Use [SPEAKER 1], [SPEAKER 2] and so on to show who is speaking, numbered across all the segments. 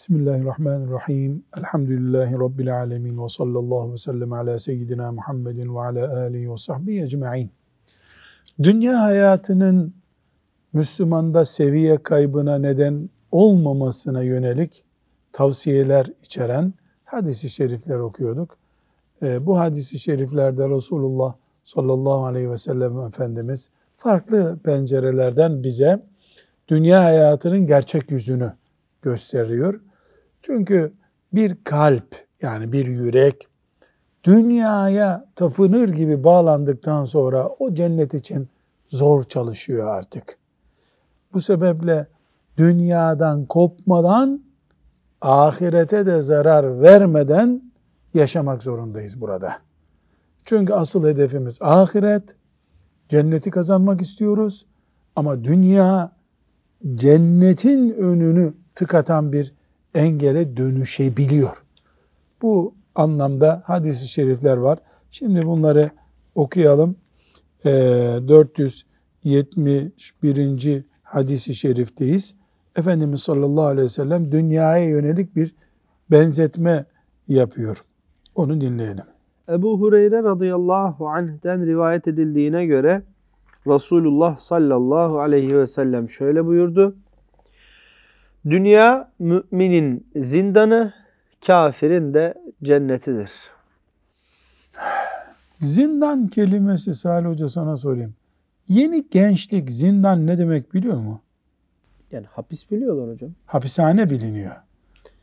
[SPEAKER 1] Bismillahirrahmanirrahim. Elhamdülillahi Rabbil alemin ve sallallahu ve sellem ala seyyidina Muhammedin ve ala alihi ve sahbihi ecma'in. Dünya hayatının Müslümanda seviye kaybına neden olmamasına yönelik tavsiyeler içeren hadisi şerifler okuyorduk. E, bu hadisi şeriflerde Resulullah sallallahu aleyhi ve sellem Efendimiz farklı pencerelerden bize dünya hayatının gerçek yüzünü gösteriyor. Çünkü bir kalp yani bir yürek dünyaya tapınır gibi bağlandıktan sonra o cennet için zor çalışıyor artık. Bu sebeple dünyadan kopmadan ahirete de zarar vermeden yaşamak zorundayız burada. Çünkü asıl hedefimiz ahiret, cenneti kazanmak istiyoruz ama dünya cennetin önünü tıkatan bir engele dönüşebiliyor. Bu anlamda hadisi şerifler var. Şimdi bunları okuyalım. E, ee, 471. hadisi şerifteyiz. Efendimiz sallallahu aleyhi ve sellem dünyaya yönelik bir benzetme yapıyor. Onu dinleyelim.
[SPEAKER 2] Ebu Hureyre radıyallahu anh'den rivayet edildiğine göre Resulullah sallallahu aleyhi ve sellem şöyle buyurdu. Dünya müminin zindanı, kafirin de cennetidir.
[SPEAKER 1] Zindan kelimesi Salih Hoca sana sorayım. Yeni gençlik zindan ne demek biliyor mu?
[SPEAKER 2] Yani hapis biliyorlar hocam.
[SPEAKER 1] Hapishane biliniyor.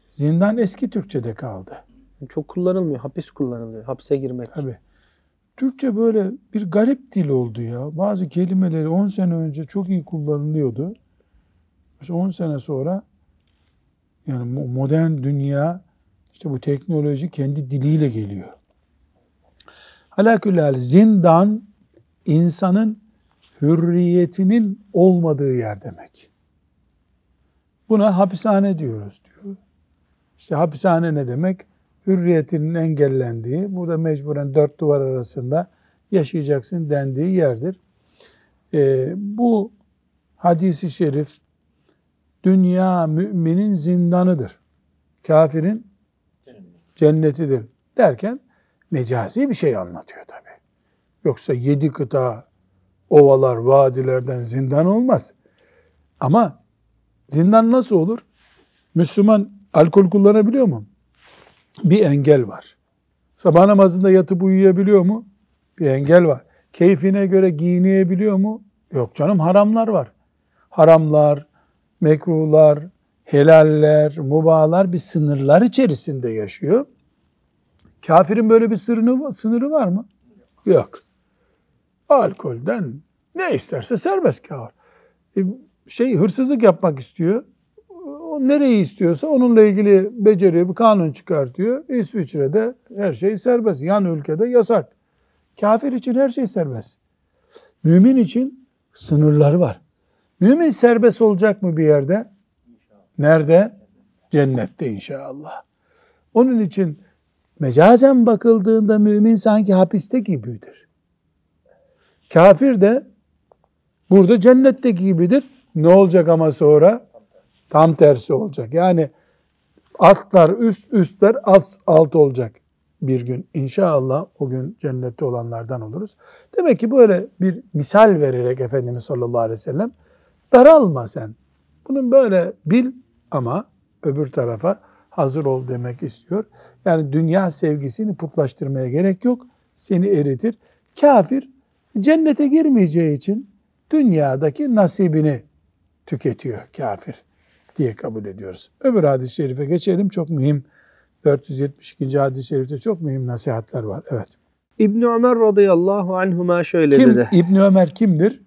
[SPEAKER 1] Zindan eski Türkçe'de kaldı.
[SPEAKER 2] Çok kullanılmıyor. Hapis kullanılıyor. Hapse girmek.
[SPEAKER 1] Tabii. Türkçe böyle bir garip dil oldu ya. Bazı kelimeleri 10 sene önce çok iyi kullanılıyordu. Mesela 10 sene sonra yani modern dünya işte bu teknoloji kendi diliyle geliyor. Halakülal zindan insanın hürriyetinin olmadığı yer demek. Buna hapishane diyoruz diyor. İşte hapishane ne demek? Hürriyetinin engellendiği, burada mecburen dört duvar arasında yaşayacaksın dendiği yerdir. Ee, bu hadisi şerif dünya müminin zindanıdır. Kafirin cennetidir derken mecazi bir şey anlatıyor tabi. Yoksa yedi kıta, ovalar, vadilerden zindan olmaz. Ama zindan nasıl olur? Müslüman alkol kullanabiliyor mu? Bir engel var. Sabah namazında yatıp uyuyabiliyor mu? Bir engel var. Keyfine göre giyinebiliyor mu? Yok canım haramlar var. Haramlar, mekruhlar, helaller, mubalar bir sınırlar içerisinde yaşıyor. Kafirin böyle bir sınırı, sınırı var mı? Yok. Alkolden ne isterse serbest kafir. E, şey hırsızlık yapmak istiyor. O nereyi istiyorsa onunla ilgili beceriyor, bir kanun çıkartıyor. İsviçre'de her şey serbest. Yan ülkede yasak. Kafir için her şey serbest. Mümin için sınırları var. Mümin serbest olacak mı bir yerde? Nerede? Cennette inşallah. Onun için mecazen bakıldığında mümin sanki hapiste gibidir. Kafir de burada cennetteki gibidir. Ne olacak ama sonra? Tam tersi olacak. Yani altlar üst, üstler alt, alt olacak bir gün. İnşallah o gün cennette olanlardan oluruz. Demek ki böyle bir misal vererek Efendimiz sallallahu aleyhi ve sellem Daralma sen. Bunun böyle bil ama öbür tarafa hazır ol demek istiyor. Yani dünya sevgisini putlaştırmaya gerek yok. Seni eritir. Kafir cennete girmeyeceği için dünyadaki nasibini tüketiyor kafir diye kabul ediyoruz. Öbür hadis-i şerife geçelim. Çok mühim 472. hadis-i şerifte çok mühim nasihatler var. Evet.
[SPEAKER 2] İbn Ömer radıyallahu anhuma şöyle
[SPEAKER 1] Kim,
[SPEAKER 2] dedi.
[SPEAKER 1] İbn Ömer kimdir?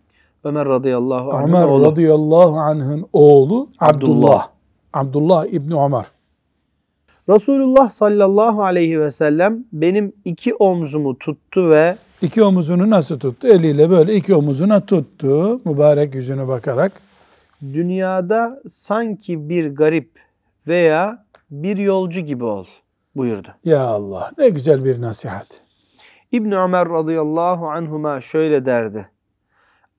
[SPEAKER 2] Ömer radıyallahu anh'ın
[SPEAKER 1] Ömer
[SPEAKER 2] oğlu.
[SPEAKER 1] radıyallahu anh'ın oğlu Abdullah. Abdullah İbni Ömer.
[SPEAKER 2] Resulullah sallallahu aleyhi ve sellem benim iki omzumu tuttu ve
[SPEAKER 1] iki omuzunu nasıl tuttu? Eliyle böyle iki omuzuna tuttu. Mübarek yüzüne bakarak.
[SPEAKER 2] Dünyada sanki bir garip veya bir yolcu gibi ol buyurdu.
[SPEAKER 1] Ya Allah ne güzel bir nasihat.
[SPEAKER 2] İbn Ömer radıyallahu anhuma şöyle derdi.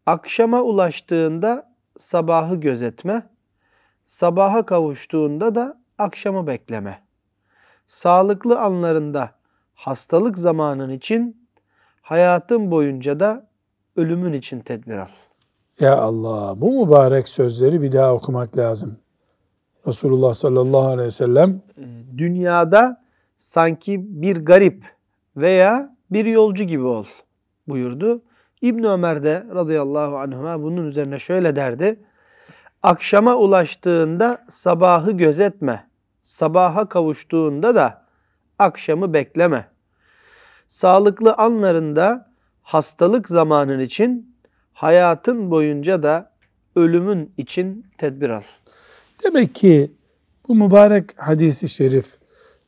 [SPEAKER 2] Akşama ulaştığında sabahı gözetme, sabaha kavuştuğunda da akşamı bekleme. Sağlıklı anlarında hastalık zamanın için, hayatın boyunca da ölümün için tedbir al.
[SPEAKER 1] Ya Allah bu mübarek sözleri bir daha okumak lazım. Resulullah sallallahu aleyhi ve sellem
[SPEAKER 2] Dünyada sanki bir garip veya bir yolcu gibi ol buyurdu. İbn Ömer de radıyallahu anhuma bunun üzerine şöyle derdi. Akşama ulaştığında sabahı gözetme. Sabaha kavuştuğunda da akşamı bekleme. Sağlıklı anlarında hastalık zamanın için, hayatın boyunca da ölümün için tedbir al.
[SPEAKER 1] Demek ki bu mübarek hadisi şerif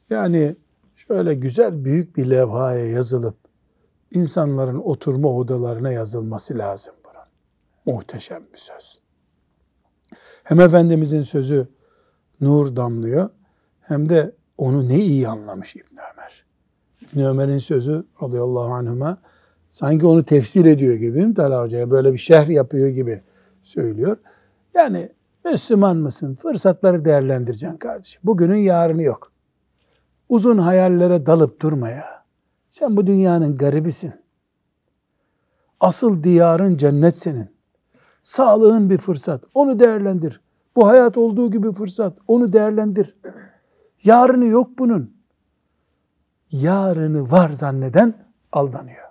[SPEAKER 1] yani şöyle güzel büyük bir levhaya yazılıp insanların oturma odalarına yazılması lazım bunun. Muhteşem bir söz. Hem Efendimizin sözü nur damlıyor hem de onu ne iyi anlamış İbn Ömer. İbn Ömer'in sözü radıyallahu anhuma sanki onu tefsir ediyor gibi değil mi Talha Hoca'ya? Böyle bir şerh yapıyor gibi söylüyor. Yani Müslüman mısın? Fırsatları değerlendireceksin kardeşim. Bugünün yarını yok. Uzun hayallere dalıp durma ya. Sen bu dünyanın garibisin. Asıl diyarın cennet senin. Sağlığın bir fırsat. Onu değerlendir. Bu hayat olduğu gibi fırsat. Onu değerlendir. Yarını yok bunun. Yarını var zanneden aldanıyor.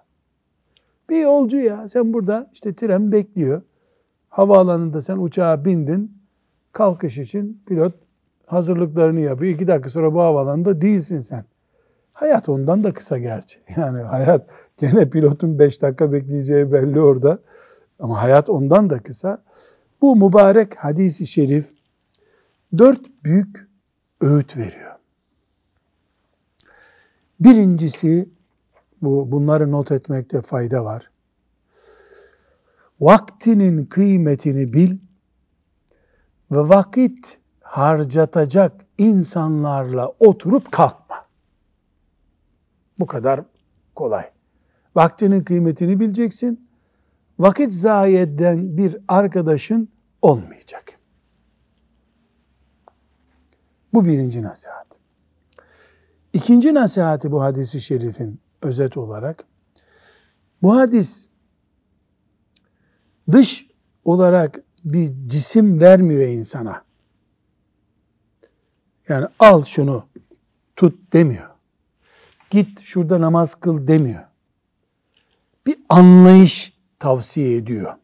[SPEAKER 1] Bir yolcu ya sen burada işte tren bekliyor. Havaalanında sen uçağa bindin. Kalkış için pilot hazırlıklarını yapıyor. İki dakika sonra bu havaalanında değilsin sen. Hayat ondan da kısa gerçi. Yani hayat gene pilotun beş dakika bekleyeceği belli orada. Ama hayat ondan da kısa. Bu mübarek hadisi şerif dört büyük öğüt veriyor. Birincisi bu bunları not etmekte fayda var. Vaktinin kıymetini bil ve vakit harcatacak insanlarla oturup kalkma. Bu kadar kolay. Vaktinin kıymetini bileceksin. Vakit zayi eden bir arkadaşın olmayacak. Bu birinci nasihat. İkinci nasihati bu hadisi şerifin özet olarak bu hadis dış olarak bir cisim vermiyor insana. Yani al şunu tut demiyor. Git şurada namaz kıl demiyor. Bir anlayış tavsiye ediyor.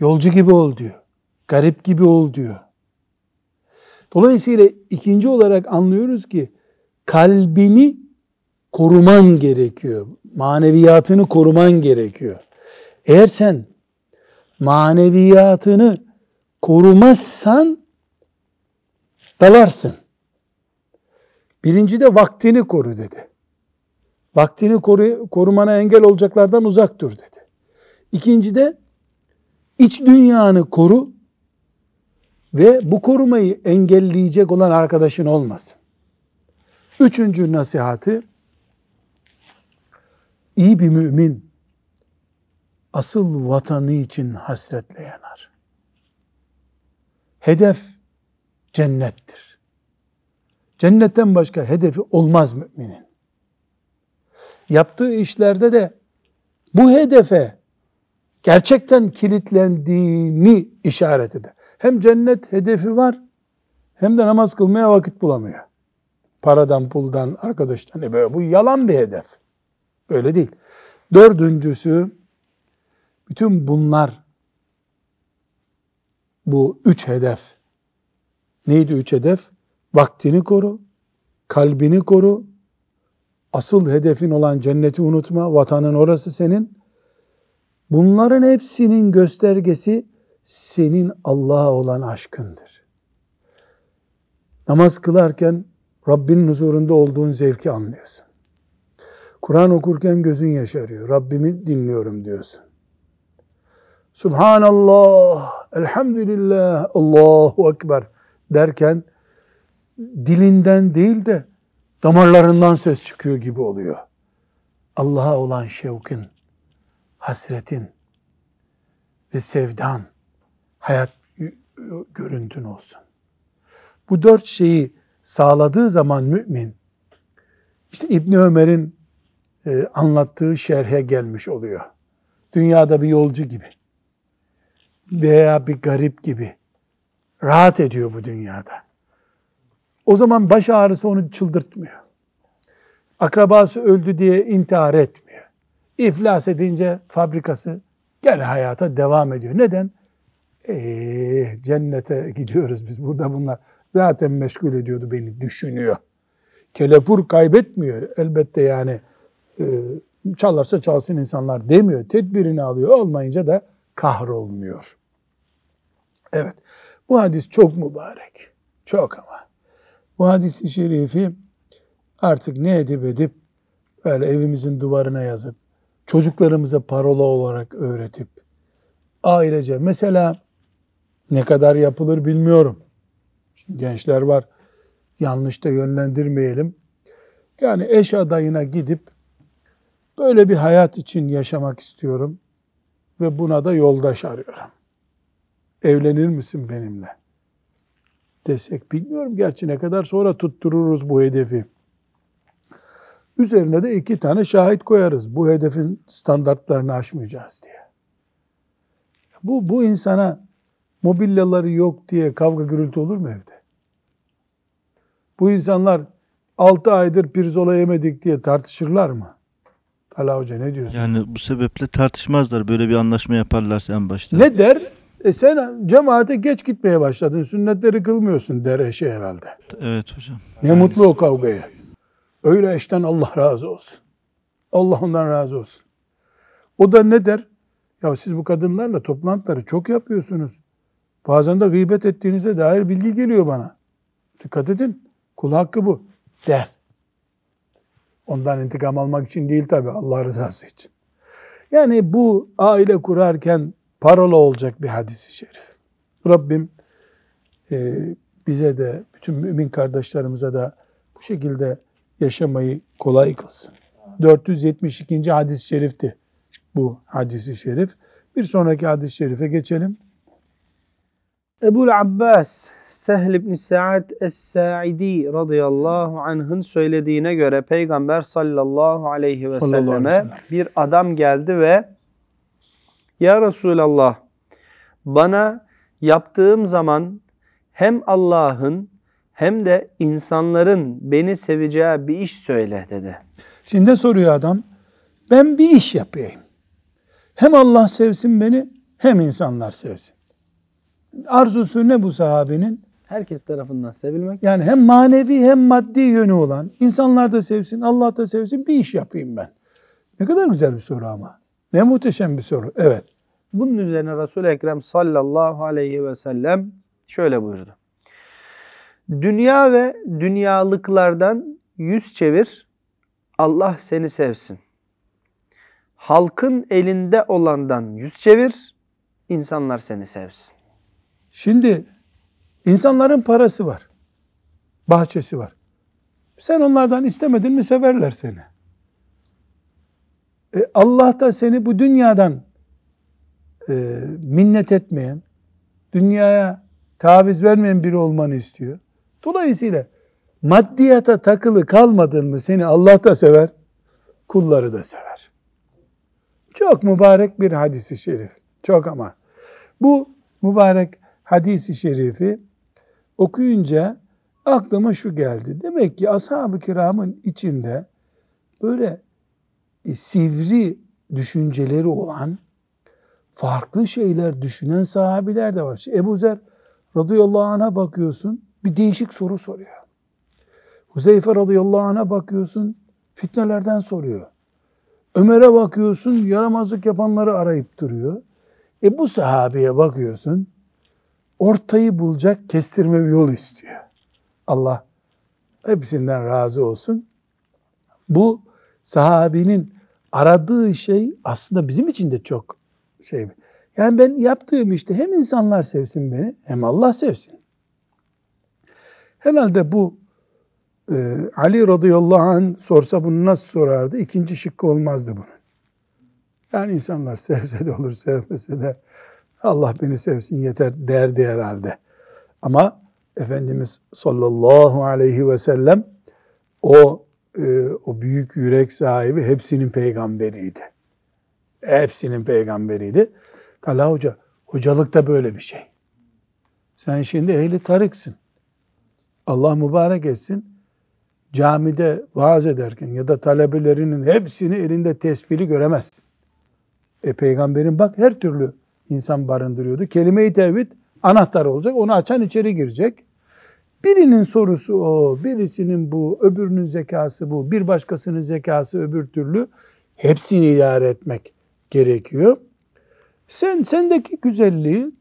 [SPEAKER 1] Yolcu gibi ol diyor. Garip gibi ol diyor. Dolayısıyla ikinci olarak anlıyoruz ki kalbini koruman gerekiyor. Maneviyatını koruman gerekiyor. Eğer sen maneviyatını korumazsan dalarsın. Birinci de vaktini koru dedi. Vaktini koru, korumana engel olacaklardan uzak dur dedi. İkinci de iç dünyanı koru ve bu korumayı engelleyecek olan arkadaşın olmasın. Üçüncü nasihatı iyi bir mümin asıl vatanı için hasretle yanar. Hedef cennettir. Cennetten başka hedefi olmaz müminin. Yaptığı işlerde de bu hedefe gerçekten kilitlendiğini işaret eder. Hem cennet hedefi var hem de namaz kılmaya vakit bulamıyor. Paradan, puldan, arkadaştan. E böyle, bu yalan bir hedef. Böyle değil. Dördüncüsü bütün bunlar bu üç hedef. Neydi üç hedef? Vaktini koru, kalbini koru, asıl hedefin olan cenneti unutma, vatanın orası senin. Bunların hepsinin göstergesi senin Allah'a olan aşkındır. Namaz kılarken Rabbinin huzurunda olduğun zevki anlıyorsun. Kur'an okurken gözün yaşarıyor. Rabbimi dinliyorum diyorsun. Subhanallah, elhamdülillah, Allahu Ekber derken dilinden değil de damarlarından ses çıkıyor gibi oluyor. Allah'a olan şevkin, hasretin ve sevdan hayat görüntün olsun. Bu dört şeyi sağladığı zaman mümin, işte İbn Ömer'in e, anlattığı şerhe gelmiş oluyor. Dünyada bir yolcu gibi veya bir garip gibi rahat ediyor bu dünyada. O zaman baş ağrısı onu çıldırtmıyor. Akrabası öldü diye intihar etmiyor. İflas edince fabrikası gene hayata devam ediyor. Neden? Ee, cennete gidiyoruz biz burada bunlar zaten meşgul ediyordu beni düşünüyor. Kelepur kaybetmiyor elbette yani e, çalarsa çalsın insanlar demiyor. Tedbirini alıyor olmayınca da kahrolmuyor. Evet bu hadis çok mübarek. Çok ama. Bu hadisi şerifi artık ne edip edip böyle evimizin duvarına yazıp çocuklarımıza parola olarak öğretip ailece mesela ne kadar yapılır bilmiyorum. Şimdi gençler var yanlış da yönlendirmeyelim. Yani eş adayına gidip böyle bir hayat için yaşamak istiyorum ve buna da yoldaş arıyorum. Evlenir misin benimle? Desek bilmiyorum gerçi ne kadar sonra tuttururuz bu hedefi. Üzerine de iki tane şahit koyarız. Bu hedefin standartlarını aşmayacağız diye. Bu, bu insana mobilyaları yok diye kavga gürültü olur mu evde? Bu insanlar 6 aydır pirzola yemedik diye tartışırlar mı? Talha Hoca ne diyorsun?
[SPEAKER 3] Yani bu sebeple tartışmazlar. Böyle bir anlaşma yaparlarsa en başta.
[SPEAKER 1] Ne der? E sen cemaate geç gitmeye başladın. Sünnetleri kılmıyorsun der eşi herhalde.
[SPEAKER 3] Evet hocam.
[SPEAKER 1] Ne mutlu o kavgaya. Öyle eşten Allah razı olsun. Allah ondan razı olsun. O da ne der? Ya siz bu kadınlarla toplantıları çok yapıyorsunuz. Bazen de gıybet ettiğinize dair bilgi geliyor bana. Dikkat edin. Kul hakkı bu. Der. Ondan intikam almak için değil tabi Allah rızası için. Yani bu aile kurarken parola olacak bir hadisi şerif. Rabbim e, bize de bütün mümin kardeşlerimize de bu şekilde yaşamayı kolay kılsın. 472. hadis-i şerifti bu hadisi şerif. Bir sonraki hadis-i şerife geçelim.
[SPEAKER 2] Ebul Abbas Sehl ibn Sa'd Es-Sa'idi radıyallahu anh'ın söylediğine göre Peygamber sallallahu aleyhi ve
[SPEAKER 1] Sallallahu aleyhi ve
[SPEAKER 2] selleme
[SPEAKER 1] sellem.
[SPEAKER 2] bir adam geldi ve Ya Resulallah bana yaptığım zaman hem Allah'ın hem de insanların beni seveceği bir iş söyle dedi.
[SPEAKER 1] Şimdi ne soruyor adam? Ben bir iş yapayım. Hem Allah sevsin beni hem insanlar sevsin. Arzusu ne bu sahabenin?
[SPEAKER 2] Herkes tarafından sevilmek.
[SPEAKER 1] Yani hem manevi hem maddi yönü olan insanlar da sevsin, Allah da sevsin bir iş yapayım ben. Ne kadar güzel bir soru ama. Ne muhteşem bir soru. Evet.
[SPEAKER 2] Bunun üzerine Resul-i Ekrem sallallahu aleyhi ve sellem şöyle buyurdu. Dünya ve dünyalıklardan yüz çevir, Allah seni sevsin. Halkın elinde olandan yüz çevir, insanlar seni sevsin.
[SPEAKER 1] Şimdi insanların parası var. Bahçesi var. Sen onlardan istemedin mi severler seni. E, Allah da seni bu dünyadan e, minnet etmeyen, dünyaya taviz vermeyen biri olmanı istiyor. Dolayısıyla maddiyata takılı kalmadın mı seni Allah da sever, kulları da sever. Çok mübarek bir hadisi şerif. Çok ama. Bu mübarek hadisi şerifi okuyunca aklıma şu geldi. Demek ki ashab-ı kiramın içinde böyle e, sivri düşünceleri olan farklı şeyler düşünen sahabiler de var. İşte Ebu Zer radıyallahu anh'a bakıyorsun bir değişik soru soruyor. Huzeyfe radıyallahu anh'a bakıyorsun fitnelerden soruyor. Ömer'e bakıyorsun yaramazlık yapanları arayıp duruyor. E bu sahabeye bakıyorsun ortayı bulacak kestirme bir yol istiyor. Allah hepsinden razı olsun. Bu sahabinin aradığı şey aslında bizim için de çok şey. Yani ben yaptığım işte hem insanlar sevsin beni hem Allah sevsin. Herhalde bu e, Ali radıyallahu anh sorsa bunu nasıl sorardı? İkinci şıkkı olmazdı bunun. Yani insanlar sevse de olur sevmese de Allah beni sevsin yeter derdi herhalde. Ama Efendimiz sallallahu aleyhi ve sellem o o büyük yürek sahibi hepsinin peygamberiydi. Hepsinin peygamberiydi. Talha Hoca, hocalık da böyle bir şey. Sen şimdi ehli tarıksın. Allah mübarek etsin. Camide vaaz ederken ya da talebelerinin hepsini elinde tesbihli göremezsin. E peygamberin bak her türlü insan barındırıyordu. Kelime-i tevhid anahtar olacak. Onu açan içeri girecek. Birinin sorusu o, birisinin bu, öbürünün zekası bu, bir başkasının zekası öbür türlü. Hepsini idare etmek gerekiyor. Sen sendeki güzelliği,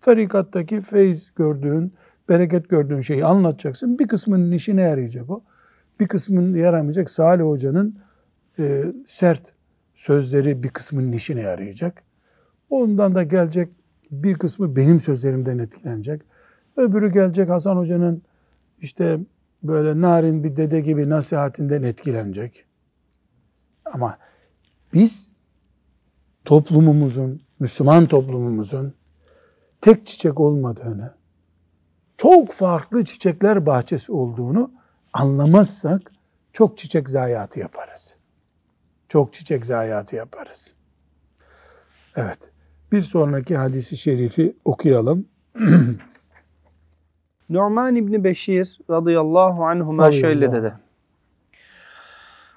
[SPEAKER 1] tarikattaki feyz gördüğün, bereket gördüğün şeyi anlatacaksın. Bir kısmının işine yarayacak o. Bir kısmının yaramayacak. Salih Hoca'nın e, sert sözleri bir kısmının işine yarayacak. Ondan da gelecek bir kısmı benim sözlerimden etkilenecek. Öbürü gelecek Hasan Hoca'nın işte böyle narin bir dede gibi nasihatinden etkilenecek. Ama biz toplumumuzun, Müslüman toplumumuzun tek çiçek olmadığını, çok farklı çiçekler bahçesi olduğunu anlamazsak çok çiçek zayiatı yaparız. Çok çiçek zayiatı yaparız. Evet. Bir sonraki hadisi şerifi okuyalım.
[SPEAKER 2] Nu'man İbni Beşir radıyallahu anhuma
[SPEAKER 1] Radıyallahu
[SPEAKER 2] şöyle
[SPEAKER 1] anh.
[SPEAKER 2] dedi.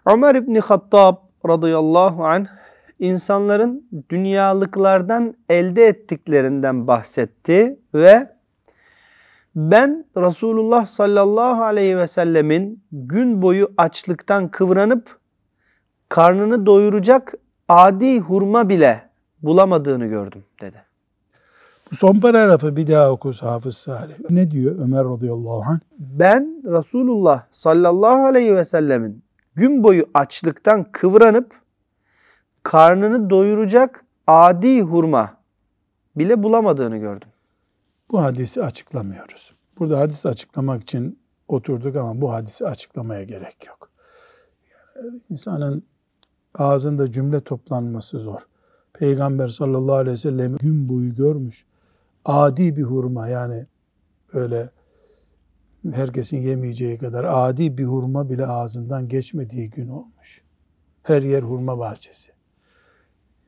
[SPEAKER 2] Ömer İbni Hattab radıyallahu anh insanların dünyalıklardan elde ettiklerinden bahsetti ve ben Resulullah sallallahu aleyhi ve sellemin gün boyu açlıktan kıvranıp karnını doyuracak adi hurma bile bulamadığını gördüm.
[SPEAKER 1] Bu son paragrafı bir daha oku Hafız Salih. Ne diyor Ömer radıyallahu anh?
[SPEAKER 2] Ben Resulullah sallallahu aleyhi ve sellemin gün boyu açlıktan kıvranıp karnını doyuracak adi hurma bile bulamadığını gördüm.
[SPEAKER 1] Bu hadisi açıklamıyoruz. Burada hadis açıklamak için oturduk ama bu hadisi açıklamaya gerek yok. Yani insanın ağzında cümle toplanması zor. Peygamber sallallahu aleyhi ve sellem gün boyu görmüş. Adi bir hurma yani öyle herkesin yemeyeceği kadar adi bir hurma bile ağzından geçmediği gün olmuş. Her yer hurma bahçesi.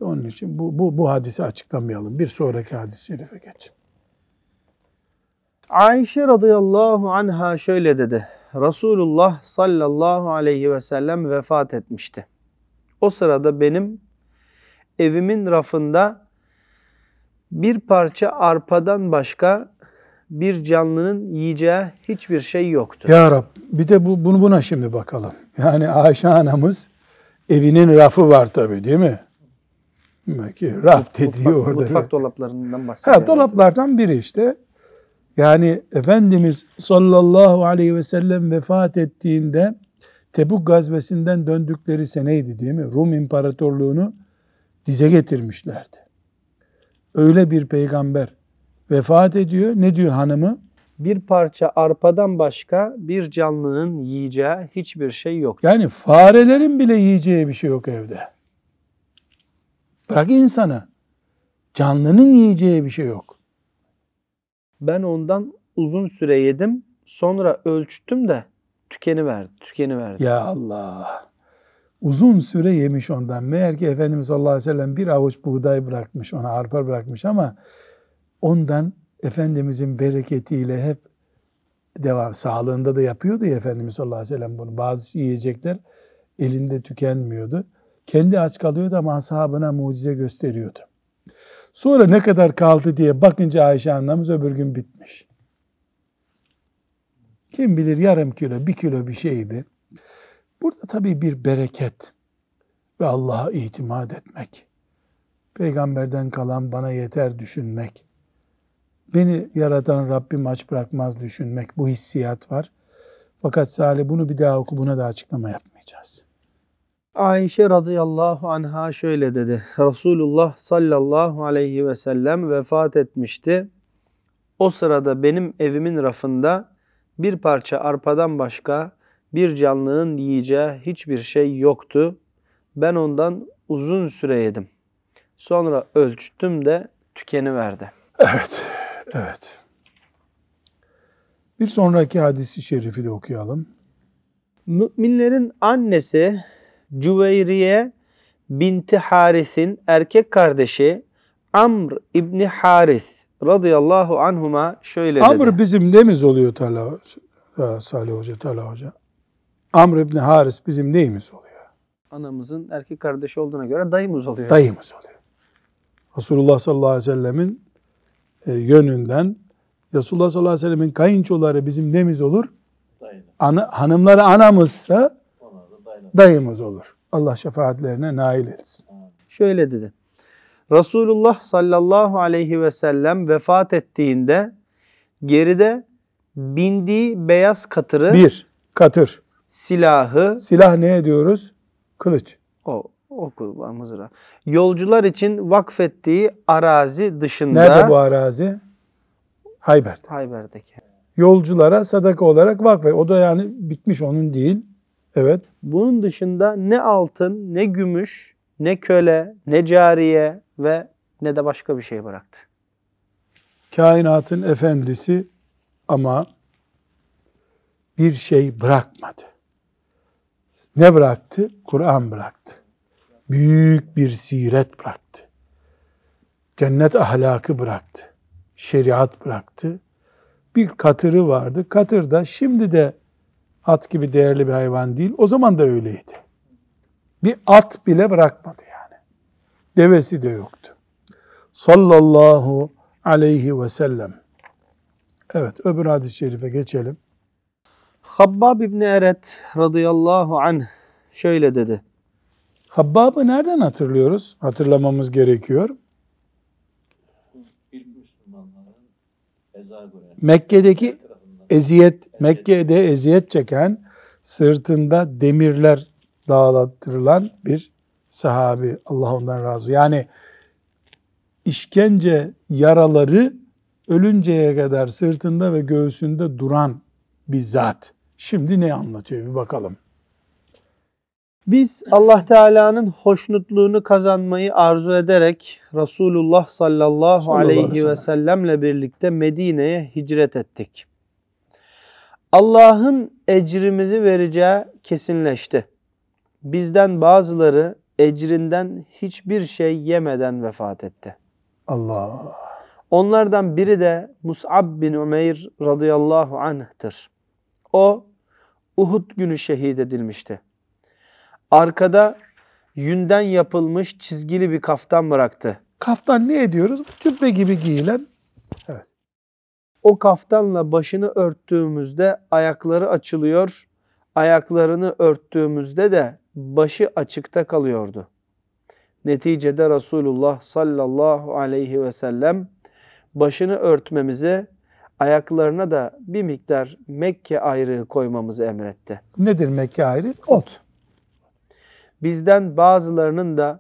[SPEAKER 1] Onun için bu, bu, bu hadisi açıklamayalım. Bir sonraki hadis-i şerife geçelim.
[SPEAKER 2] Ayşe radıyallahu anha şöyle dedi. Resulullah sallallahu aleyhi ve sellem vefat etmişti. O sırada benim evimin rafında bir parça arpadan başka bir canlının yiyeceği hiçbir şey yoktu.
[SPEAKER 1] Ya Rab bir de bu, bunu buna şimdi bakalım. Yani Ayşe anamız evinin rafı var tabii değil mi? Demek ki raf dediği
[SPEAKER 2] mutfak,
[SPEAKER 1] orada.
[SPEAKER 2] mutfak dolaplarından bahsediyor.
[SPEAKER 1] Ha, dolaplardan biri işte. Yani Efendimiz sallallahu aleyhi ve sellem vefat ettiğinde Tebuk gazvesinden döndükleri seneydi değil mi? Rum İmparatorluğunu dize getirmişlerdi. Öyle bir peygamber vefat ediyor. Ne diyor hanımı?
[SPEAKER 2] Bir parça arpadan başka bir canlının yiyeceği hiçbir şey yoktu.
[SPEAKER 1] Yani farelerin bile yiyeceği bir şey yok evde. Bırak insanı. Canlının yiyeceği bir şey yok.
[SPEAKER 2] Ben ondan uzun süre yedim. Sonra ölçtüm de tükeni verdi, tükeni verdi.
[SPEAKER 1] Ya Allah. Uzun süre yemiş ondan. Meğer ki Efendimiz sallallahu aleyhi ve sellem bir avuç buğday bırakmış, ona arpa bırakmış ama ondan Efendimizin bereketiyle hep devam. Sağlığında da yapıyordu ya Efendimiz sallallahu aleyhi ve sellem bunu. Bazı yiyecekler elinde tükenmiyordu. Kendi aç kalıyordu ama ashabına mucize gösteriyordu. Sonra ne kadar kaldı diye bakınca Ayşe annemiz öbür gün bitmiş. Kim bilir yarım kilo, bir kilo bir şeydi. Burada tabii bir bereket ve Allah'a itimat etmek. Peygamberden kalan bana yeter düşünmek. Beni yaratan Rabbim aç bırakmaz düşünmek. Bu hissiyat var. Fakat Salih bunu bir daha oku buna da açıklama yapmayacağız.
[SPEAKER 2] Ayşe radıyallahu anha şöyle dedi. Resulullah sallallahu aleyhi ve sellem vefat etmişti. O sırada benim evimin rafında bir parça arpadan başka bir canlının yiyeceği hiçbir şey yoktu. Ben ondan uzun süre yedim. Sonra ölçtüm de tükeni verdi.
[SPEAKER 1] Evet, evet. Bir sonraki hadisi şerifi de okuyalım.
[SPEAKER 2] Müminlerin annesi Cüveyriye binti Haris'in erkek kardeşi Amr İbni Haris radıyallahu anhuma şöyle dedi.
[SPEAKER 1] Amr bizim neyimiz oluyor Talha Salih Hoca, Talha Hoca? Amr İbni Haris bizim neyimiz oluyor?
[SPEAKER 2] Anamızın erkek kardeşi olduğuna göre dayımız oluyor.
[SPEAKER 1] Dayımız oluyor. Resulullah sallallahu aleyhi ve sellemin e, yönünden Resulullah sallallahu aleyhi ve sellemin kayınçoları bizim nemiz olur? Ana, hanımları anamızsa dayımız olur. Allah şefaatlerine nail etsin.
[SPEAKER 2] Şöyle dedi. Resulullah sallallahu aleyhi ve sellem vefat ettiğinde geride bindiği beyaz katırı,
[SPEAKER 1] Bir, katır.
[SPEAKER 2] Silahı,
[SPEAKER 1] Silah ne ediyoruz? Kılıç.
[SPEAKER 2] o oku var mızrağı. Yolcular için vakfettiği arazi dışında
[SPEAKER 1] Nerede bu arazi? Hayber'de.
[SPEAKER 2] Hayber'deki.
[SPEAKER 1] Yolculara sadaka olarak vakfe. O da yani bitmiş onun değil. Evet.
[SPEAKER 2] Bunun dışında ne altın, ne gümüş, ne köle, ne cariye ve ne de başka bir şey bıraktı.
[SPEAKER 1] Kainatın efendisi ama bir şey bırakmadı. Ne bıraktı? Kur'an bıraktı. Büyük bir siret bıraktı. Cennet ahlakı bıraktı. Şeriat bıraktı. Bir katırı vardı. Katır da şimdi de at gibi değerli bir hayvan değil. O zaman da öyleydi. Bir at bile bırakmadı yani. Devesi de yoktu. Sallallahu aleyhi ve sellem. Evet öbür hadis-i şerife geçelim.
[SPEAKER 2] Habbab İbni Eret radıyallahu anh şöyle dedi.
[SPEAKER 1] Habbab'ı nereden hatırlıyoruz? Hatırlamamız gerekiyor. Mekke'deki eziyet, Mekke'de eziyet çeken, sırtında demirler dağlattırılan bir sahabi. Allah ondan razı. Yani işkence yaraları ölünceye kadar sırtında ve göğsünde duran bir zat. Şimdi ne anlatıyor bir bakalım.
[SPEAKER 2] Biz Allah Teala'nın hoşnutluğunu kazanmayı arzu ederek Resulullah sallallahu,
[SPEAKER 1] Sallallahu aleyhi ve
[SPEAKER 2] sellemle birlikte Medine'ye hicret ettik. Allah'ın ecrimizi vereceği kesinleşti. Bizden bazıları ecrinden hiçbir şey yemeden vefat etti.
[SPEAKER 1] Allah.
[SPEAKER 2] Onlardan biri de Mus'ab bin Umeyr radıyallahu anh'tır. O Uhud günü şehit edilmişti. Arkada yünden yapılmış çizgili bir kaftan bıraktı.
[SPEAKER 1] Kaftan ne ediyoruz? Cübbe gibi giyilen.
[SPEAKER 2] O kaftanla başını örttüğümüzde ayakları açılıyor, ayaklarını örttüğümüzde de başı açıkta kalıyordu. Neticede Resulullah sallallahu aleyhi ve sellem başını örtmemizi, ayaklarına da bir miktar Mekke ayrığı koymamızı emretti.
[SPEAKER 1] Nedir Mekke ayrı? Ot.
[SPEAKER 2] Bizden bazılarının da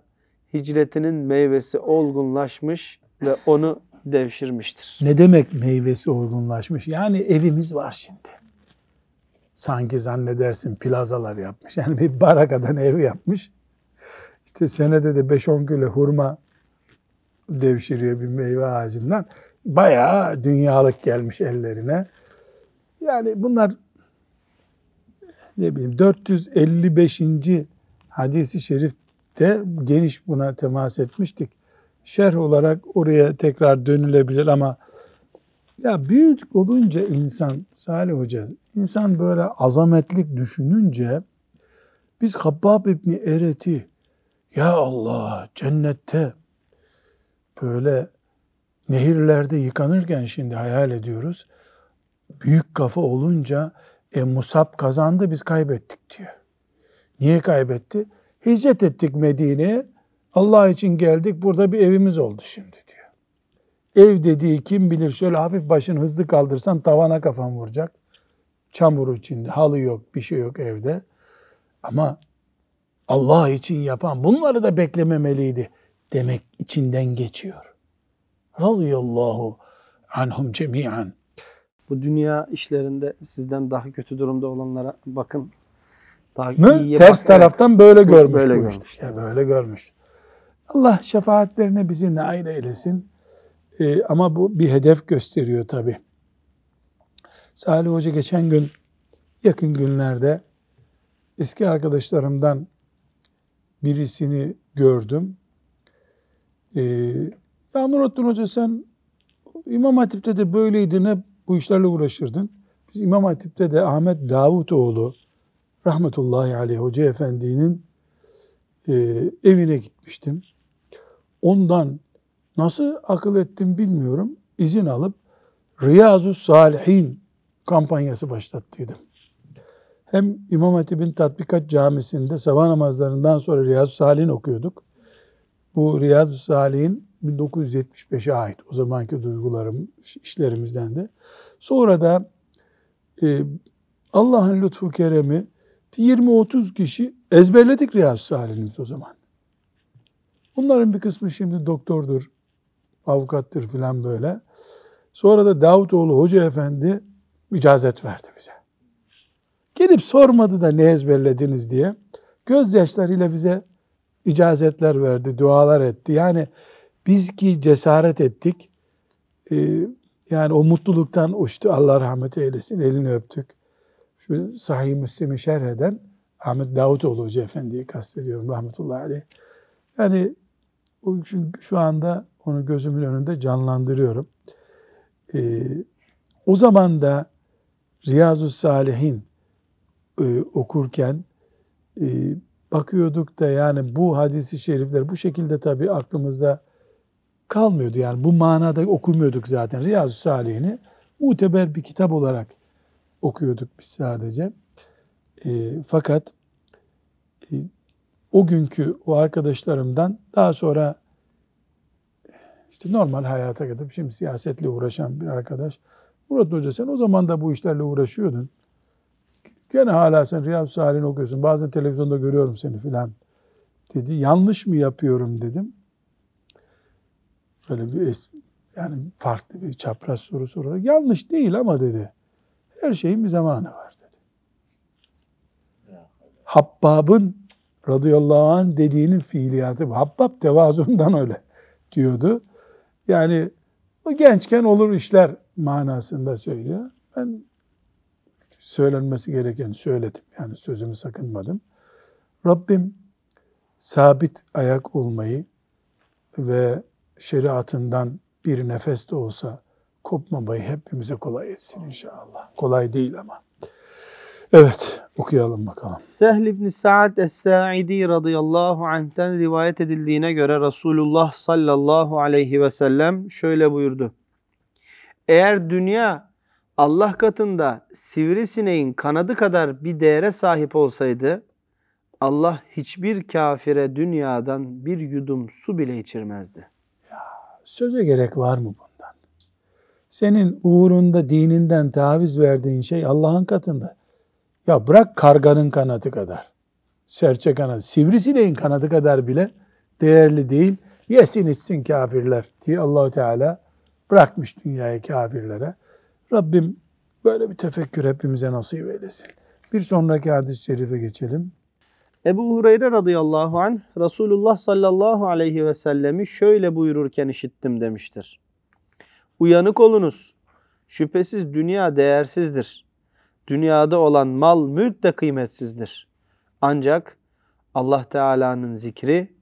[SPEAKER 2] hicretinin meyvesi olgunlaşmış ve onu devşirmiştir.
[SPEAKER 1] Ne demek meyvesi olgunlaşmış? Yani evimiz var şimdi. Sanki zannedersin plazalar yapmış. Yani bir barakadan ev yapmış. İşte senede de 5-10 kilo hurma devşiriyor bir meyve ağacından. Bayağı dünyalık gelmiş ellerine. Yani bunlar ne bileyim 455. hadisi şerifte geniş buna temas etmiştik. Şerh olarak oraya tekrar dönülebilir ama ya büyük olunca insan Salih Hoca insan böyle azametlik düşününce biz Habbab İbni Eret'i ya Allah cennette böyle nehirlerde yıkanırken şimdi hayal ediyoruz. Büyük kafa olunca e, Musab kazandı biz kaybettik diyor. Niye kaybetti? Hicret ettik Medine'ye. Allah için geldik. Burada bir evimiz oldu şimdi diyor. Ev dediği kim bilir şöyle hafif başını hızlı kaldırsan tavana kafan vuracak. Çamur içinde halı yok bir şey yok evde. Ama Allah için yapan bunları da beklememeliydi demek içinden geçiyor. Radıyallahu anhum cemiyen.
[SPEAKER 2] Bu dünya işlerinde sizden daha kötü durumda olanlara bakın. Daha iyiye
[SPEAKER 1] Ters
[SPEAKER 2] bak-
[SPEAKER 1] taraftan böyle görmüş
[SPEAKER 2] böyle görmüş.
[SPEAKER 1] işte. Ya böyle görmüş. Allah şefaatlerine bizi nail eylesin. Ee, ama bu bir hedef gösteriyor tabi. Salih Hoca geçen gün yakın günlerde eski arkadaşlarımdan birisini gördüm. Ee, ya Nurattin Hoca sen İmam Hatip'te de böyleydin hep bu işlerle uğraşırdın. Biz İmam Hatip'te de Ahmet Davutoğlu rahmetullahi aleyh Hoca Efendi'nin e, evine gitmiştim. Ondan nasıl akıl ettim bilmiyorum. İzin alıp Riyazu Salihin kampanyası başlattıydım. Hem İmam Hatip'in tatbikat camisinde sabah namazlarından sonra Riyazu Salih'in okuyorduk. Bu Riyazu Salih'in 1975'e ait o zamanki duygularım, işlerimizden de. Sonra da e, Allah'ın lütfu keremi 20-30 kişi ezberledik Riyazu Salih'imiz o zaman. Bunların bir kısmı şimdi doktordur, avukattır filan böyle. Sonra da Davutoğlu Hoca Efendi icazet verdi bize. Gelip sormadı da ne ezberlediniz diye. Gözyaşlarıyla bize icazetler verdi, dualar etti. Yani biz ki cesaret ettik. Ee, yani o mutluluktan uçtu. Allah rahmet eylesin. Elini öptük. Şu Sahih Müslim'i şerh eden Ahmet Davutoğlu Hoca Efendi'yi kastediyorum rahmetullahi aleyh. Yani şu, şu anda onu gözümün önünde canlandırıyorum. Ee, o zaman da Riyazu Salihin e, okurken e, bakıyorduk da yani bu hadisi şerifler bu şekilde tabii aklımızda kalmıyordu. Yani bu manada okumuyorduk zaten. Riyazu Salihini muteber bir kitap olarak okuyorduk biz sadece. E, fakat e, o günkü o arkadaşlarımdan daha sonra işte normal hayata kadar şimdi siyasetle uğraşan bir arkadaş Murat Hoca sen o zaman da bu işlerle uğraşıyordun. Gene hala sen Riyad-ı Salih'ini okuyorsun. Bazen televizyonda görüyorum seni filan dedi. Yanlış mı yapıyorum dedim. Böyle bir es, yani farklı bir çapraz soru sorarak yanlış değil ama dedi. Her şeyin bir zamanı var dedi. Habbab'ın radıyallahu anh dediğinin fiiliyatı bu. Habbab tevazundan öyle diyordu. Yani o gençken olur işler manasında söylüyor. Ben söylenmesi gereken söyledim. Yani sözümü sakınmadım. Rabbim sabit ayak olmayı ve şeriatından bir nefes de olsa kopmamayı hepimize kolay etsin inşallah. Kolay değil ama. Evet, okuyalım bakalım.
[SPEAKER 2] Sehl ibn Sa'd es-Sa'idi radıyallahu anh'ten rivayet edildiğine göre Resulullah sallallahu aleyhi ve sellem şöyle buyurdu. Eğer dünya Allah katında sivrisineğin kanadı kadar bir değere sahip olsaydı Allah hiçbir kafire dünyadan bir yudum su bile içirmezdi.
[SPEAKER 1] Söze gerek var mı bundan? Senin uğrunda dininden taviz verdiğin şey Allah'ın katında. Ya bırak karganın kanadı kadar, serçe kanadı, sivrisineğin kanadı kadar bile değerli değil. Yesin içsin kafirler diye Allahu Teala bırakmış dünyayı kafirlere. Rabbim böyle bir tefekkür hepimize nasip eylesin. Bir sonraki hadis-i şerife geçelim.
[SPEAKER 2] Ebu Hureyre radıyallahu anh Resulullah sallallahu aleyhi ve sellemi şöyle buyururken işittim demiştir. Uyanık olunuz. Şüphesiz dünya değersizdir. Dünyada olan mal mülk de kıymetsizdir. Ancak Allah Teala'nın zikri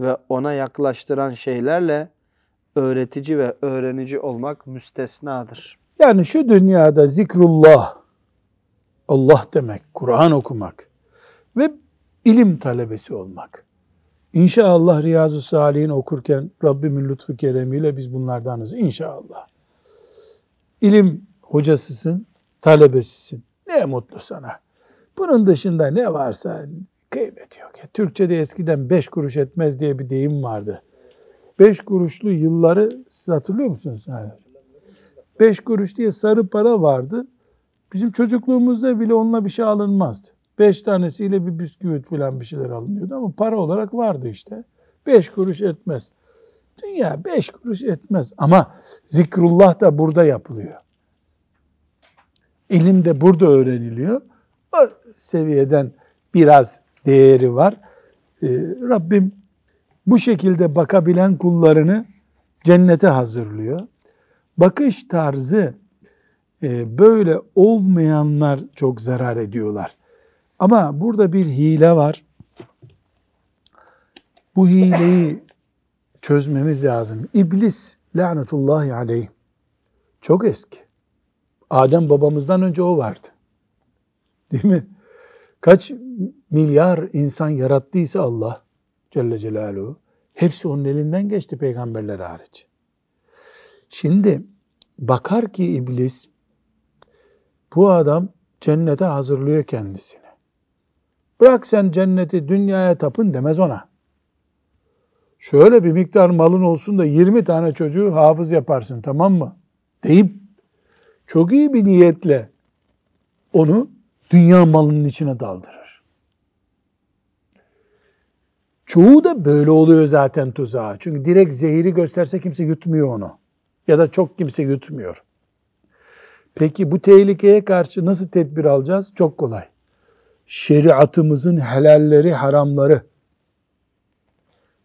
[SPEAKER 2] ve ona yaklaştıran şeylerle öğretici ve öğrenici olmak müstesnadır.
[SPEAKER 1] Yani şu dünyada zikrullah, Allah demek, Kur'an okumak ve ilim talebesi olmak. İnşallah Riyazu Salih'in okurken Rabbimin lütfu keremiyle biz bunlardanız inşallah. İlim hocasısın, talebesisin. Ne mutlu sana. Bunun dışında ne varsa kıymet yok. Ya, Türkçe'de eskiden beş kuruş etmez diye bir deyim vardı. Beş kuruşlu yılları siz hatırlıyor musunuz? Yani beş kuruş diye sarı para vardı. Bizim çocukluğumuzda bile onunla bir şey alınmazdı. Beş tanesiyle bir bisküvit falan bir şeyler alınıyordu ama para olarak vardı işte. Beş kuruş etmez. Dünya beş kuruş etmez ama zikrullah da burada yapılıyor. İlim de burada öğreniliyor. O seviyeden biraz değeri var. Ee, Rabbim bu şekilde bakabilen kullarını cennete hazırlıyor. Bakış tarzı e, böyle olmayanlar çok zarar ediyorlar. Ama burada bir hile var. Bu hileyi çözmemiz lazım. İblis lanetullahi aleyh. Çok eski. Adem babamızdan önce o vardı. Değil mi? Kaç milyar insan yarattıysa Allah Celle Celaluhu hepsi onun elinden geçti peygamberler hariç. Şimdi bakar ki iblis bu adam cennete hazırlıyor kendisini. Bırak sen cenneti dünyaya tapın demez ona. Şöyle bir miktar malın olsun da 20 tane çocuğu hafız yaparsın tamam mı? Deyip çok iyi bir niyetle onu dünya malının içine daldırır. Çoğu da böyle oluyor zaten tuzağa. Çünkü direkt zehiri gösterse kimse yutmuyor onu. Ya da çok kimse yutmuyor. Peki bu tehlikeye karşı nasıl tedbir alacağız? Çok kolay. Şeriatımızın helalleri, haramları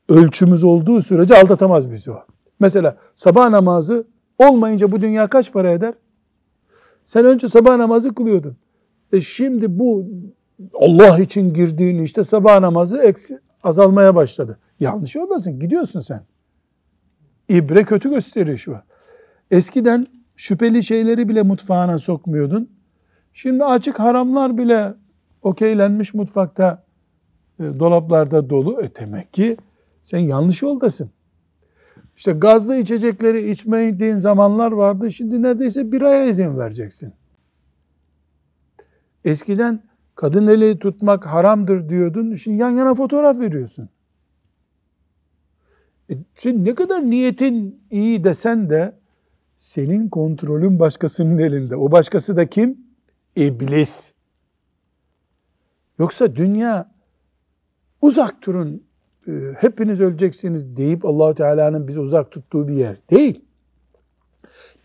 [SPEAKER 1] ölçümüz olduğu sürece aldatamaz bizi o. Mesela sabah namazı olmayınca bu dünya kaç para eder? Sen önce sabah namazı kılıyordun. E şimdi bu Allah için girdiğin işte sabah namazı eksi, azalmaya başladı. Yanlış yoldasın. Gidiyorsun sen. İbre kötü gösteriyor şu an. Eskiden şüpheli şeyleri bile mutfağına sokmuyordun. Şimdi açık haramlar bile okeylenmiş mutfakta e, dolaplarda dolu. E demek ki sen yanlış yoldasın. İşte gazlı içecekleri içmediğin zamanlar vardı. Şimdi neredeyse biraya izin vereceksin. Eskiden kadın eli tutmak haramdır diyordun. Şimdi yan yana fotoğraf veriyorsun. E, şimdi ne kadar niyetin iyi desen de senin kontrolün başkasının elinde. O başkası da kim? İblis. Yoksa dünya uzak durun e, hepiniz öleceksiniz deyip Allahu Teala'nın bizi uzak tuttuğu bir yer değil.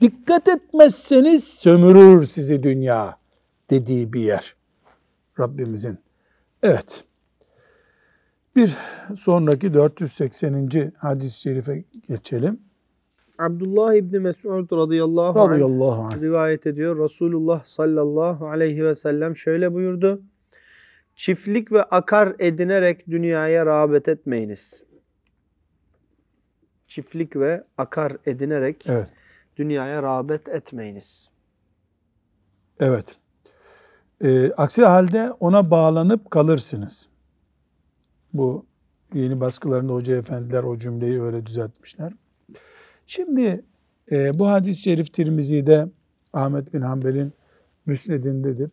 [SPEAKER 1] Dikkat etmezseniz sömürür sizi dünya dediği bir yer. Rabbimizin. Evet. Bir sonraki 480. hadis-i şerife geçelim.
[SPEAKER 2] Abdullah İbni Mes'ud radıyallahu anh
[SPEAKER 1] Radıyallahu anh.
[SPEAKER 2] rivayet ediyor. Resulullah sallallahu aleyhi ve sellem şöyle buyurdu. Çiftlik ve akar edinerek dünyaya rağbet etmeyiniz. Çiftlik ve akar edinerek
[SPEAKER 1] Evet.
[SPEAKER 2] dünyaya rağbet etmeyiniz.
[SPEAKER 1] Evet. Ee, aksi halde ona bağlanıp kalırsınız. Bu yeni baskılarında Hoca Efendiler o cümleyi öyle düzeltmişler. Şimdi e, bu hadis-i şerif Tirmizi'de Ahmet bin Hanbel'in müsnedindedir.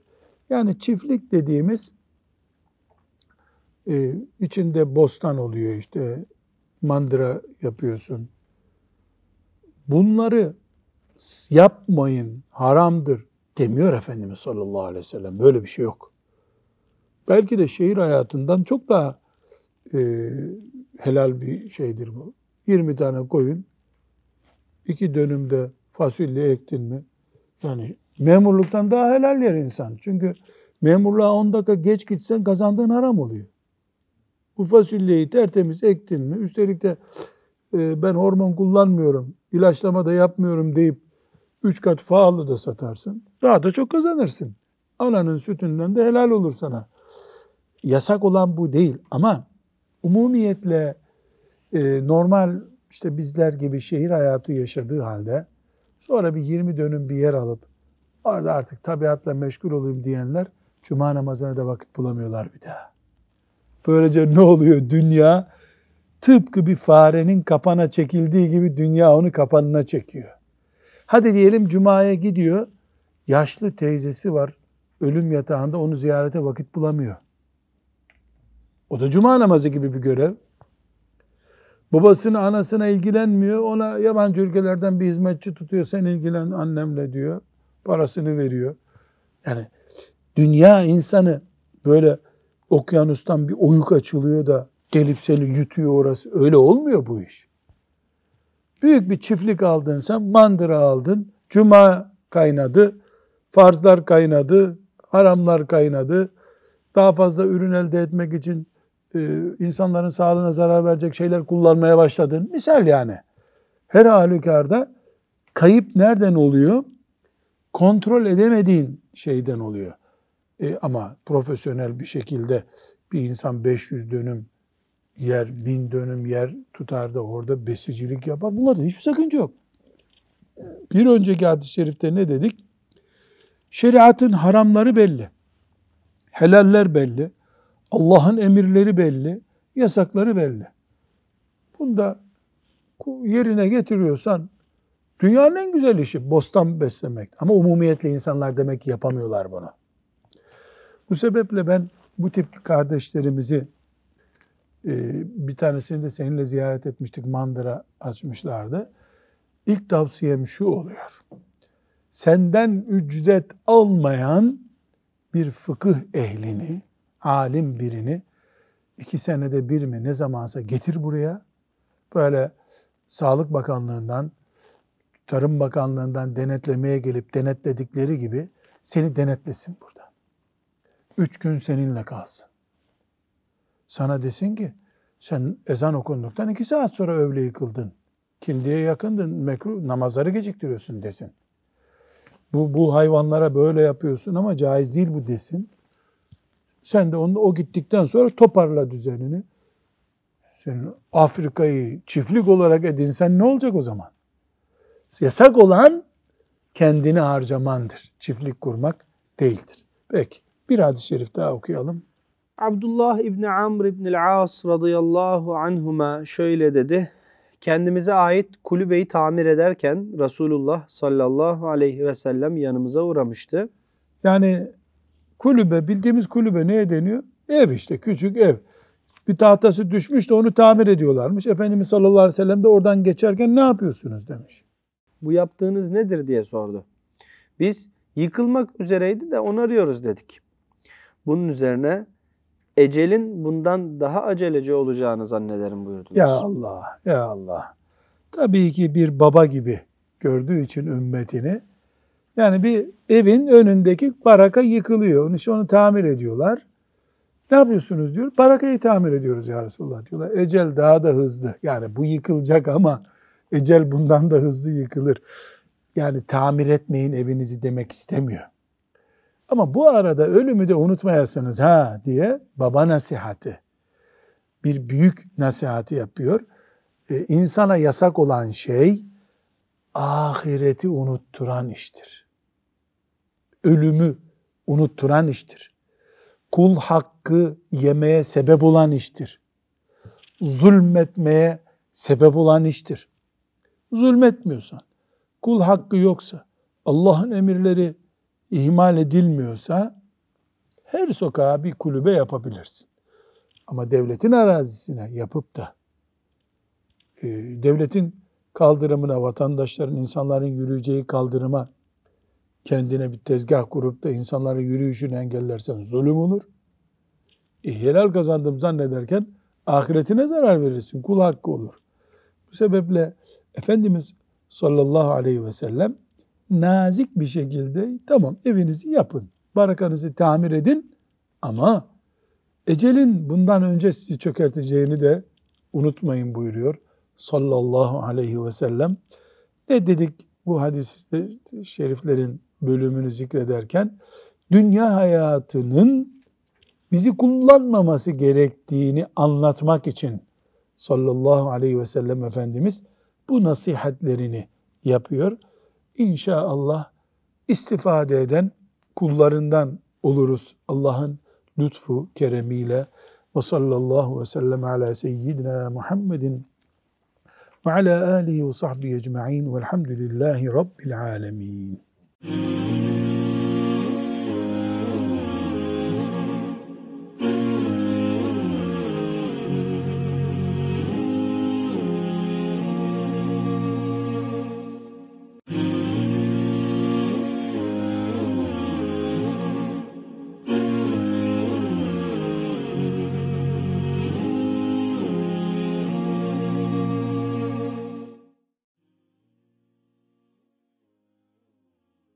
[SPEAKER 1] Yani çiftlik dediğimiz e, içinde bostan oluyor işte mandıra yapıyorsun. Bunları yapmayın haramdır demiyor Efendimiz sallallahu aleyhi ve sellem. Böyle bir şey yok. Belki de şehir hayatından çok daha e, helal bir şeydir bu. 20 tane koyun, iki dönümde fasulye ektin mi? Yani memurluktan daha helal yer insan. Çünkü memurluğa 10 dakika geç gitsen kazandığın haram oluyor. Bu fasulyeyi tertemiz ektin mi? Üstelik de e, ben hormon kullanmıyorum, ilaçlama da yapmıyorum deyip üç kat pahalı da satarsın. Daha da çok kazanırsın. Ananın sütünden de helal olur sana. Yasak olan bu değil ama umumiyetle e, normal işte bizler gibi şehir hayatı yaşadığı halde sonra bir 20 dönüm bir yer alıp orada artık tabiatla meşgul olayım diyenler cuma namazına da vakit bulamıyorlar bir daha. Böylece ne oluyor? Dünya tıpkı bir farenin kapana çekildiği gibi dünya onu kapanına çekiyor. Hadi diyelim cumaya gidiyor. Yaşlı teyzesi var. Ölüm yatağında onu ziyarete vakit bulamıyor. O da cuma namazı gibi bir görev. Babasına, anasına ilgilenmiyor. Ona yabancı ülkelerden bir hizmetçi tutuyor. Sen ilgilen annemle diyor. Parasını veriyor. Yani dünya insanı böyle okyanustan bir oyuk açılıyor da gelip seni yutuyor orası. Öyle olmuyor bu iş. Büyük bir çiftlik aldın sen, mandıra aldın, cuma kaynadı, farzlar kaynadı, haramlar kaynadı. Daha fazla ürün elde etmek için e, insanların sağlığına zarar verecek şeyler kullanmaya başladın. Misal yani. Her halükarda kayıp nereden oluyor? kontrol edemediğin şeyden oluyor. E, ama profesyonel bir şekilde bir insan 500 dönüm yer, 1000 dönüm yer tutar da orada besicilik yapar. Bunlarda hiçbir sakınca yok. Bir önceki hadis-i şerifte ne dedik? Şeriatın haramları belli. Helaller belli. Allah'ın emirleri belli. Yasakları belli. Bunda yerine getiriyorsan dünyanın en güzel işi bostan beslemek. Ama umumiyetle insanlar demek ki yapamıyorlar bunu. Bu sebeple ben bu tip kardeşlerimizi e, bir tanesini de seninle ziyaret etmiştik. Mandıra açmışlardı. İlk tavsiyem şu oluyor. Senden ücret almayan bir fıkıh ehlini, alim birini iki senede bir mi ne zamansa getir buraya. Böyle Sağlık Bakanlığı'ndan, Tarım Bakanlığı'ndan denetlemeye gelip denetledikleri gibi seni denetlesin burada. Üç gün seninle kalsın. Sana desin ki sen ezan okunduktan iki saat sonra öğleyi kıldın. Kindiye yakındın, mekruh, namazları geciktiriyorsun desin. Bu, bu hayvanlara böyle yapıyorsun ama caiz değil bu desin. Sen de onu, o gittikten sonra toparla düzenini. Sen Afrika'yı çiftlik olarak edinsen ne olacak o zaman? Yasak olan kendini harcamandır. Çiftlik kurmak değildir. Peki bir hadis-i şerif daha okuyalım.
[SPEAKER 2] Abdullah İbni Amr İbni As radıyallahu anhuma şöyle dedi. Kendimize ait kulübeyi tamir ederken Resulullah sallallahu aleyhi ve sellem yanımıza uğramıştı.
[SPEAKER 1] Yani kulübe, bildiğimiz kulübe neye deniyor? Ev işte, küçük ev. Bir tahtası düşmüş de onu tamir ediyorlarmış. Efendimiz sallallahu aleyhi ve sellem de oradan geçerken ne yapıyorsunuz demiş.
[SPEAKER 2] Bu yaptığınız nedir diye sordu. Biz yıkılmak üzereydi de onarıyoruz dedik. Bunun üzerine ecelin bundan daha aceleci olacağını zannederim buyurdular.
[SPEAKER 1] Ya Allah, ya Allah. Tabii ki bir baba gibi gördüğü için ümmetini. Yani bir evin önündeki baraka yıkılıyor. Onu, işte onu tamir ediyorlar. Ne yapıyorsunuz diyor. Barakayı tamir ediyoruz ya Resulullah diyorlar. Ecel daha da hızlı. Yani bu yıkılacak ama ecel bundan da hızlı yıkılır. Yani tamir etmeyin evinizi demek istemiyor. Ama bu arada ölümü de unutmayasınız ha diye baba nasihati, bir büyük nasihati yapıyor. Ee, insana yasak olan şey ahireti unutturan iştir. Ölümü unutturan iştir. Kul hakkı yemeye sebep olan iştir. Zulmetmeye sebep olan iştir. Zulmetmiyorsan, kul hakkı yoksa, Allah'ın emirleri ihmal edilmiyorsa her sokağa bir kulübe yapabilirsin. Ama devletin arazisine yapıp da e, devletin kaldırımına, vatandaşların, insanların yürüyeceği kaldırıma kendine bir tezgah kurup da insanların yürüyüşünü engellersen zulüm olur. E, helal kazandım zannederken ahiretine zarar verirsin. Kul hakkı olur. Bu sebeple Efendimiz sallallahu aleyhi ve sellem nazik bir şekilde tamam evinizi yapın, barakanızı tamir edin ama ecelin bundan önce sizi çökerteceğini de unutmayın buyuruyor sallallahu aleyhi ve sellem. Ne dedik bu hadis şeriflerin bölümünü zikrederken? Dünya hayatının bizi kullanmaması gerektiğini anlatmak için sallallahu aleyhi ve sellem Efendimiz bu nasihatlerini yapıyor. İnşallah istifade eden kullarından oluruz Allah'ın lütfu, keremiyle. Ve sallallahu ve sellem ala seyyidina Muhammedin ve ala alihi ve sahbihi ecma'in velhamdülillahi rabbil alemin.